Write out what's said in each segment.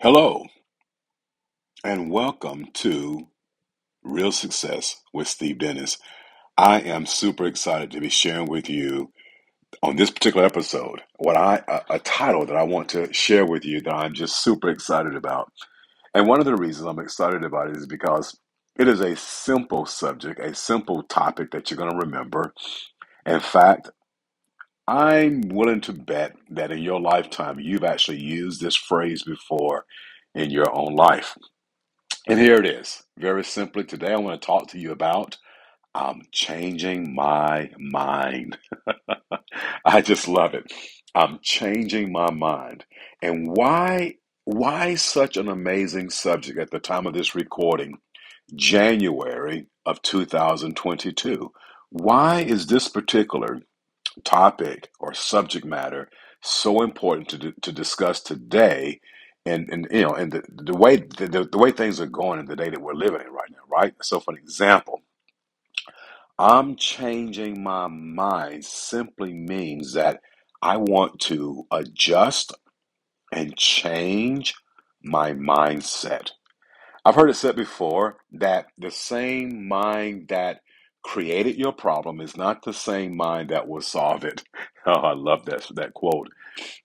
Hello, and welcome to Real Success with Steve Dennis. I am super excited to be sharing with you on this particular episode what I a, a title that I want to share with you that I'm just super excited about. And one of the reasons I'm excited about it is because it is a simple subject, a simple topic that you're going to remember. In fact, I'm willing to bet that in your lifetime you've actually used this phrase before in your own life. And here it is. Very simply, today I want to talk to you about I'm changing my mind. I just love it. I'm changing my mind. And why why such an amazing subject at the time of this recording, January of 2022? Why is this particular topic or subject matter so important to, to discuss today and, and you know and the, the way the, the way things are going in the day that we're living in right now right? So for an example i'm changing my mind simply means that i want to adjust and change my mindset. I've heard it said before that the same mind that created your problem is not the same mind that will solve it. Oh, I love that that quote.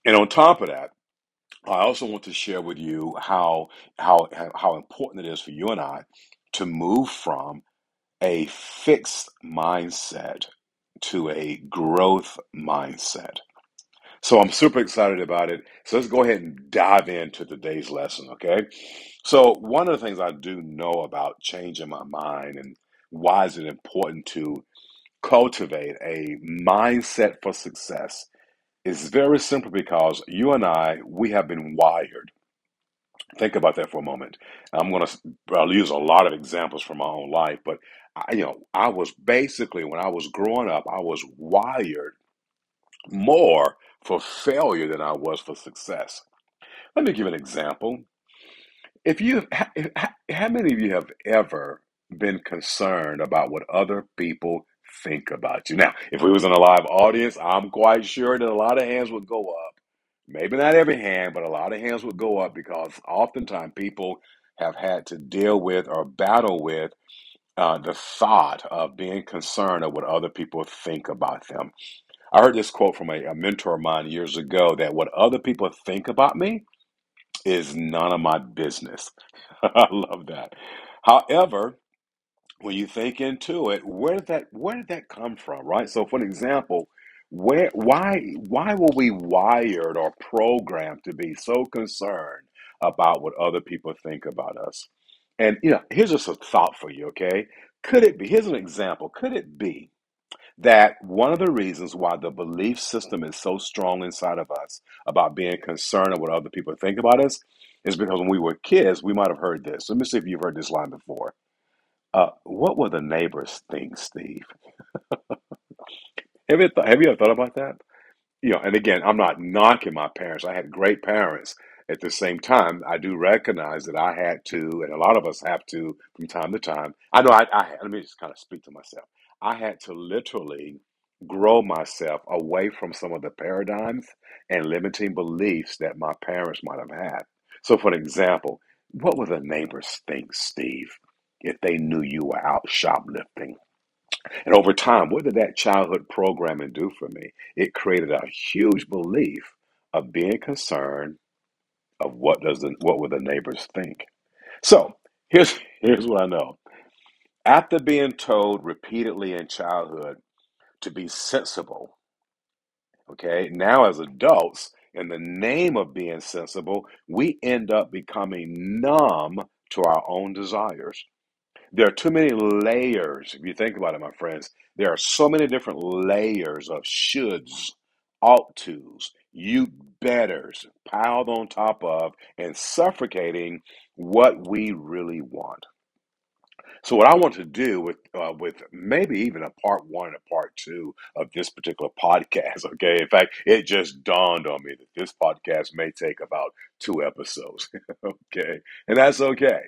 And on top of that, I also want to share with you how how how important it is for you and I to move from a fixed mindset to a growth mindset. So I'm super excited about it. So let's go ahead and dive into today's lesson, okay? So one of the things I do know about changing my mind and why is it important to cultivate a mindset for success is very simple because you and I, we have been wired. Think about that for a moment. I'm going to I'll use a lot of examples from my own life, but I, you know, I was basically when I was growing up, I was wired more for failure than I was for success. Let me give an example. If you, how many of you have ever been concerned about what other people think about you? Now, if we was in a live audience, I'm quite sure that a lot of hands would go up. Maybe not every hand, but a lot of hands would go up because oftentimes people have had to deal with or battle with uh, the thought of being concerned of what other people think about them. I heard this quote from a, a mentor of mine years ago that what other people think about me is none of my business. I love that. However, when you think into it, where did that where did that come from, right? So for an example, where why why were we wired or programmed to be so concerned about what other people think about us? And you know, here's just a thought for you, okay? Could it be, here's an example, could it be that one of the reasons why the belief system is so strong inside of us about being concerned of what other people think about us is because when we were kids, we might have heard this. Let me see if you've heard this line before. Uh, what will the neighbors think, Steve? Have you, th- have you ever thought about that? You know, and again, I'm not knocking my parents. I had great parents. At the same time, I do recognize that I had to, and a lot of us have to from time to time. I know I, I let me just kind of speak to myself. I had to literally grow myself away from some of the paradigms and limiting beliefs that my parents might have had. So, for example, what would the neighbors think, Steve, if they knew you were out shoplifting? And over time, what did that childhood programming do for me? It created a huge belief of being concerned of what does the, what will the neighbors think. So here's here's what I know. After being told repeatedly in childhood to be sensible, okay, now as adults, in the name of being sensible, we end up becoming numb to our own desires. There are too many layers. If you think about it, my friends, there are so many different layers of shoulds, ought tos, you betters piled on top of and suffocating what we really want. So, what I want to do with uh, with maybe even a part one and a part two of this particular podcast, okay? In fact, it just dawned on me that this podcast may take about two episodes, okay? And that's okay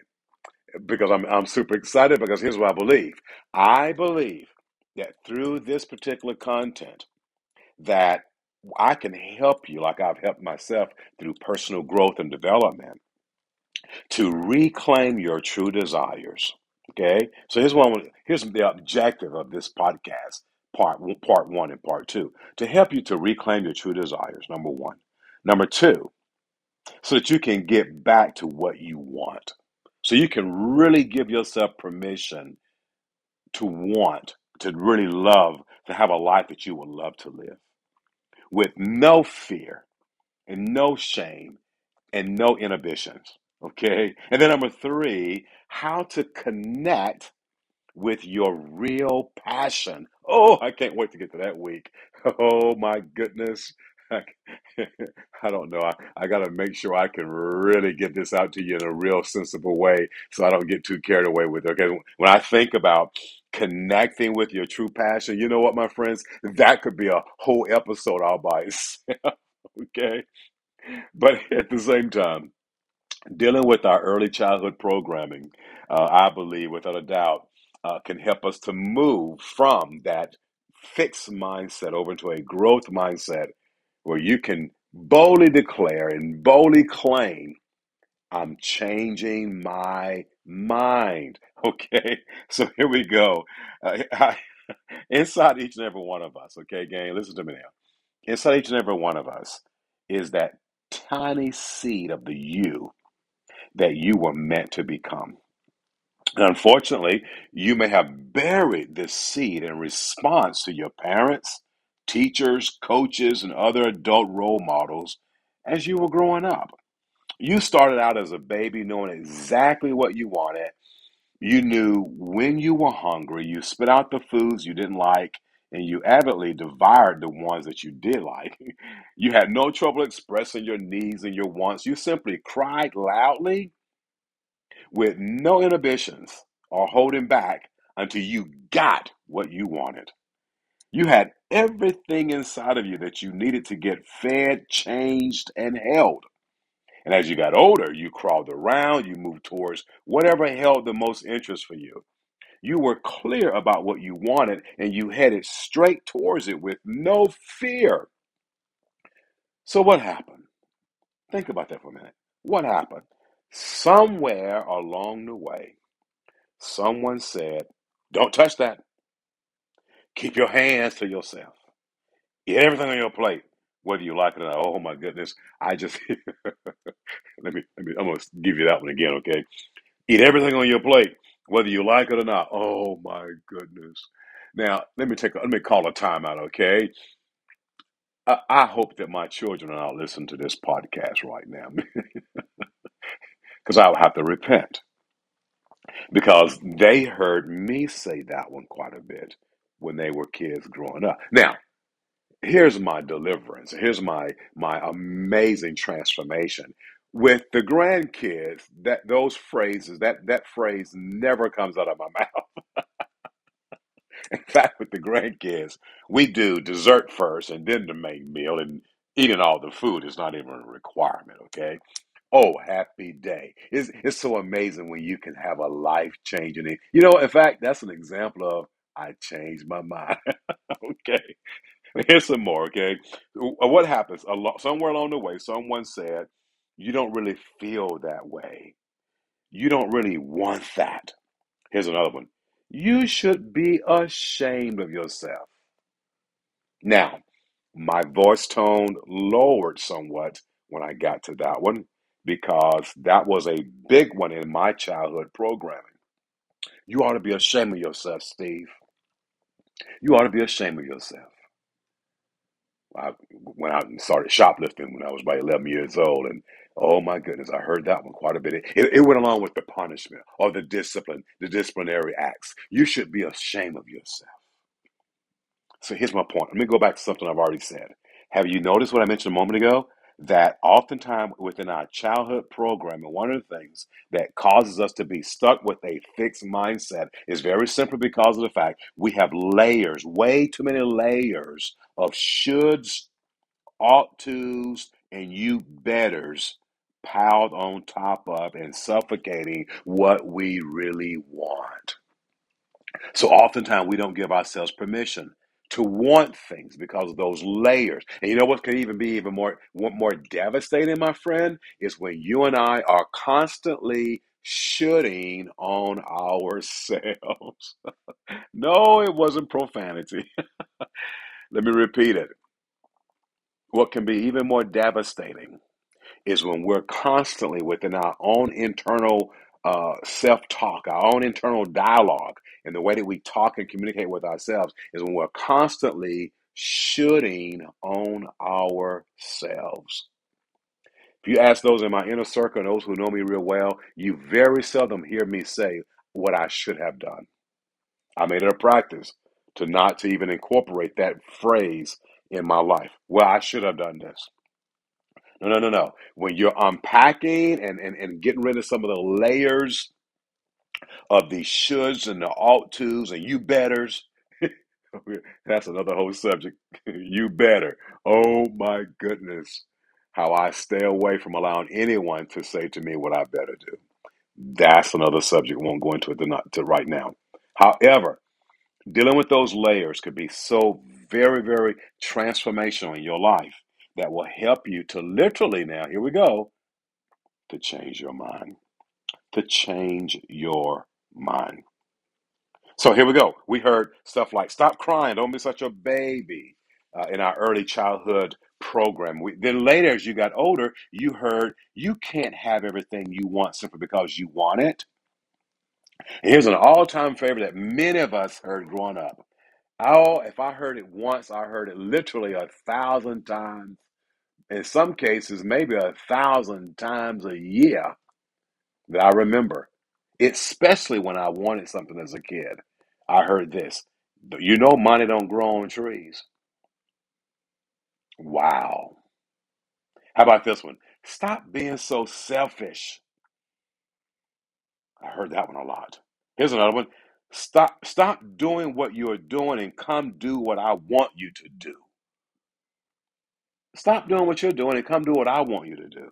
because I'm I'm super excited because here's what I believe. I believe that through this particular content that I can help you like I've helped myself through personal growth and development to reclaim your true desires. Okay, so here's one. Here's the objective of this podcast, part part one and part two, to help you to reclaim your true desires. Number one, number two, so that you can get back to what you want. So you can really give yourself permission to want, to really love, to have a life that you would love to live with no fear and no shame and no inhibitions. Okay. And then number three, how to connect with your real passion. Oh, I can't wait to get to that week. Oh my goodness. I, don't know. I, I got to make sure I can really get this out to you in a real sensible way so I don't get too carried away with it. Okay. When I think about connecting with your true passion, you know what, my friends? That could be a whole episode all by itself. Okay. But at the same time, dealing with our early childhood programming, uh, I believe, without a doubt, uh, can help us to move from that fixed mindset over into a growth mindset where you can boldly declare and boldly claim, I'm changing my mind. Okay, so here we go. Uh, I, inside each and every one of us, okay, gang, listen to me now. Inside each and every one of us is that tiny seed of the you that you were meant to become. And unfortunately, you may have buried this seed in response to your parents, teachers, coaches, and other adult role models as you were growing up. You started out as a baby knowing exactly what you wanted. You knew when you were hungry, you spit out the foods you didn't like, and you avidly devoured the ones that you did like. You had no trouble expressing your needs and your wants. You simply cried loudly with no inhibitions or holding back until you got what you wanted. You had everything inside of you that you needed to get fed, changed, and held. And as you got older, you crawled around, you moved towards whatever held the most interest for you. You were clear about what you wanted and you headed straight towards it with no fear. So, what happened? Think about that for a minute. What happened? Somewhere along the way, Someone said, Don't touch that. Keep your hands to yourself. Eat everything on your plate, whether you like it or not. Oh my goodness. I just let me let me I'm gonna give you that one again, okay? Eat everything on your plate, whether you like it or not. Oh my goodness. Now let me take a, let me call a timeout, okay? I, I hope that my children are not listening to this podcast right now because I will have to repent because they heard me say that one quite a bit when they were kids growing up. Now, here's my deliverance. Here's my my amazing transformation. With the grandkids, that those phrases, that that phrase never comes out of my mouth. In fact, with the grandkids, we do dessert first and then the main meal, and eating all the food is not even a requirement, okay? Oh, happy day. It's, it's so amazing when you can have a life changing. You know, in fact, that's an example of I changed my mind. okay. Here's some more, okay? Uh, what happens? A somewhere along the way, someone said, You don't really feel that way. You don't really want that. Here's another one. You should be ashamed of yourself. Now, my voice tone lowered somewhat when I got to that one because that was a big one in my childhood programming. You ought to be ashamed of yourself, Steve. You ought to be ashamed of yourself. I out and started shoplifting when I was about 11 years old. And oh my goodness, I heard that one quite a bit. It, it went along with the punishment or the discipline, the disciplinary acts. You should be ashamed of yourself. So here's my point. Let me go back to something I've already said. Have you noticed what I mentioned a moment ago? That oftentimes within our childhood programming, one of the things that causes us to be stuck with a fixed mindset is very simply because of the fact we have layers, way too many layers of shoulds, ought tos, and you betters piled on top of and suffocating what we really want. So oftentimes we don't give ourselves permission to want things because of those layers. And you know what can even be even more more devastating, my friend, is when you and I are constantly shooting on ourselves. no, it wasn't profanity. Let me repeat it. What can be even more devastating is when we're constantly within our own internal uh, self talk, our own internal dialogue, and the way that we talk and communicate with ourselves is when we're constantly shooting on ourselves. If you ask those in my inner circle those who know me real well, you very seldom hear me say what I should have done. I made it a practice to not to even incorporate that phrase in my life. Well, I should have done this. No, no, no, no. When you're unpacking and, and, and getting rid of some of the layers of the shoulds and the ought tos and you betters, that's another whole subject. you better. Oh my goodness. How I stay away from allowing anyone to say to me what I better do. That's another subject. Won't go into it to, not, to right now. However, dealing with those layers could be so very, very transformational in your life that will help you to literally now, here we go, to change your mind. To change your mind. So here we go. We heard stuff like stop crying, don't be such a baby uh, in our early childhood program. We, then later, as you got older, you heard you can't have everything you want simply because you want it. Here's an all time favorite that many of us heard growing up. Oh, if I heard it once, I heard it literally a thousand times. In some cases, maybe a thousand times a year that I remember, especially when I wanted something as a kid. I heard this. You know, money don't grow on trees. Wow. How about this one? Stop being so selfish. I heard that one a lot. Here's another one. Stop stop doing what you're doing and come do what I want you to do. Stop doing what you're doing and come do what I want you to do.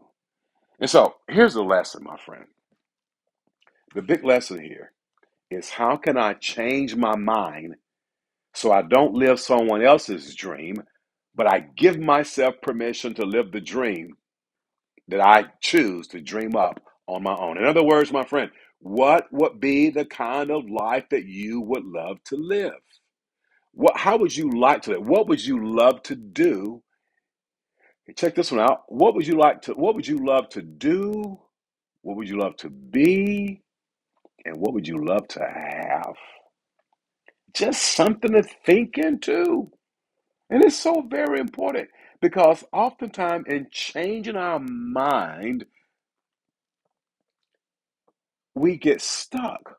And so here's the lesson, my friend. The big lesson here is how can I change my mind so I don't live someone else's dream, but I give myself permission to live the dream that I choose to dream up on my own. In other words, my friend, what would be the kind of life that you would love to live? What, how would you like to live? What would you love to do? Check this one out. What would you like to? What would you love to do? What would you love to be? And what would you love to have? Just something to think into. And it's so very important because oftentimes in changing our mind, we get stuck.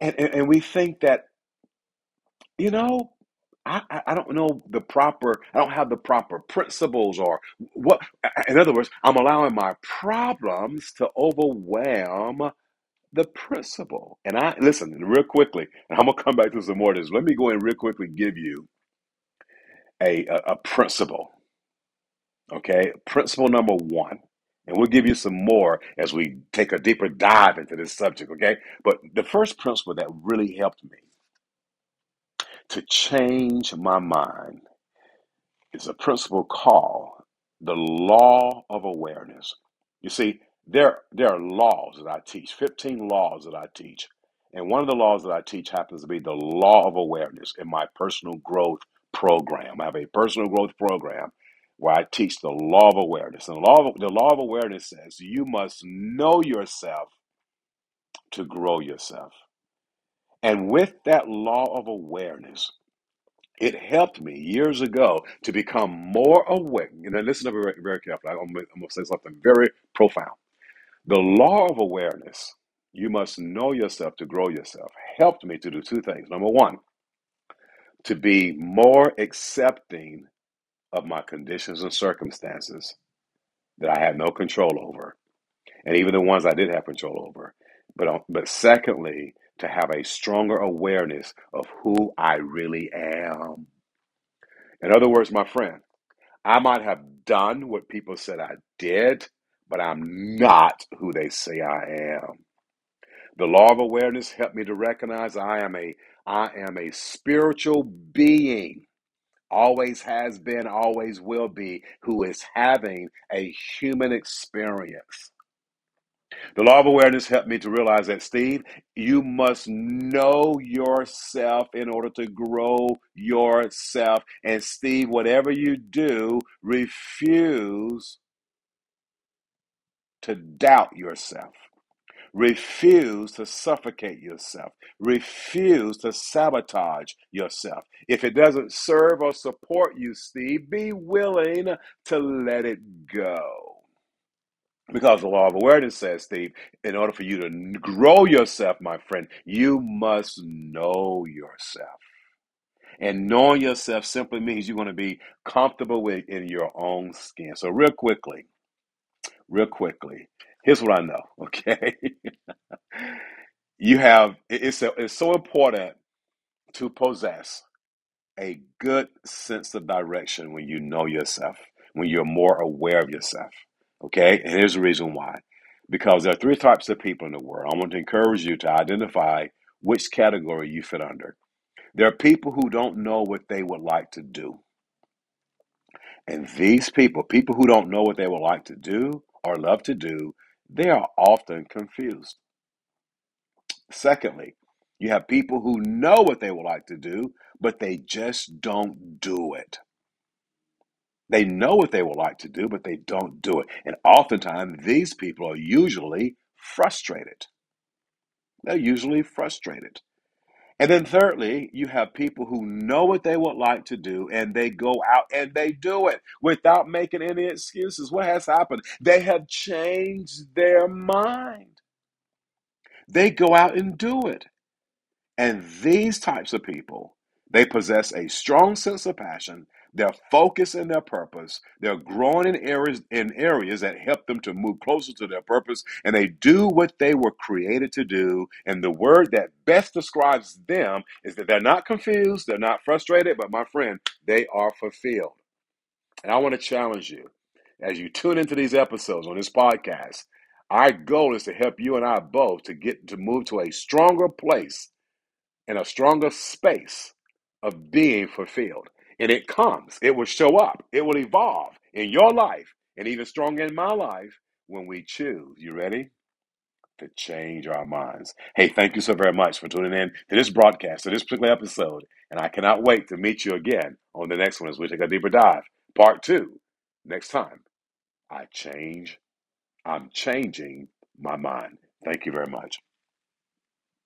And, and, and we think that, you know, I, I don't know the proper, I don't have the proper principles or what. In other words, I'm allowing my problems to overwhelm the principle. And I, listen, real quickly, and I'm going to come back to some more of this. Let me go and real quickly give you a, a, a principle. Okay, principle number one, and we'll give you some more as we take a deeper dive into this subject. Okay, but the first principle that really helped me to change my mind is a principle called the law of awareness. You see, there there are laws that I teach, 15 laws that I teach. And one of the laws that I teach happens to be the law of awareness in my personal growth program. I have a personal growth program where I teach the law of awareness. And the law of, the law of awareness says you must know yourself to grow yourself. And with that law of awareness, it helped me years ago to become more aware. You know, listen to very, very carefully. I'm going to say something very profound. The law of awareness, you must know yourself to grow yourself, helped me to do two things. Number one, to be more accepting of my conditions and circumstances that I had no control over, and even the ones I did have control over. But, uh, but secondly, to have a stronger awareness of who I really am. In other words, my friend, I might have done what people said I did, but I'm not who they say I am. The law of awareness helped me to recognize I am a I am a spiritual being, always has been, always will be, who is having a human experience. The law of awareness helped me to realize that, Steve, you must know yourself in order to grow yourself. And, Steve, whatever you do, refuse to doubt yourself. Refuse to suffocate yourself. Refuse to sabotage yourself. If it doesn't serve or support you, Steve, be willing to let it go. Because the law of awareness says, Steve, in order for you to grow yourself, my friend, you must know yourself. And knowing yourself simply means you're going to be comfortable with in your own skin. So, real quickly, real quickly, here's what I know, okay? you have, it's, a, it's so important to possess a good sense of direction when you know yourself, when you're more aware of yourself. Okay? And here's the reason why. Because there are three types of people in the world. I want to encourage you to identify which category you fit under. There are people who don't know what they would like to do. And these people, people who don't know what they would like to do or love to do, they are often confused. Secondly, you have people who know what they would like to do, but they just don't do it. They know what they would like to do, but they don't do it. And oftentimes, these people are usually frustrated. They're usually frustrated. And then, thirdly, you have people who know what they would like to do and they go out and they do it without making any excuses. What has happened? They have changed their mind. They go out and do it. And these types of people, they possess a strong sense of passion. They're focused in their purpose. They're growing in areas in areas that help them to move closer to their purpose, and they do what they were created to do. And the word that best describes them is that they're not confused, they're not frustrated, but my friend, they are fulfilled. And I want to challenge you as you tune into these episodes on this podcast. Our goal is to help you and I both to get to move to a stronger place in a stronger space of being fulfilled. And it comes, it will show up, it will evolve in your life and even stronger in my life when we choose. You ready? To change our minds. Hey, thank you so very much for tuning in to this broadcast, to this particular episode. And I cannot wait to meet you again on the next one as we take a deeper dive. Part two, next time. I change, I'm changing my mind. Thank you very much.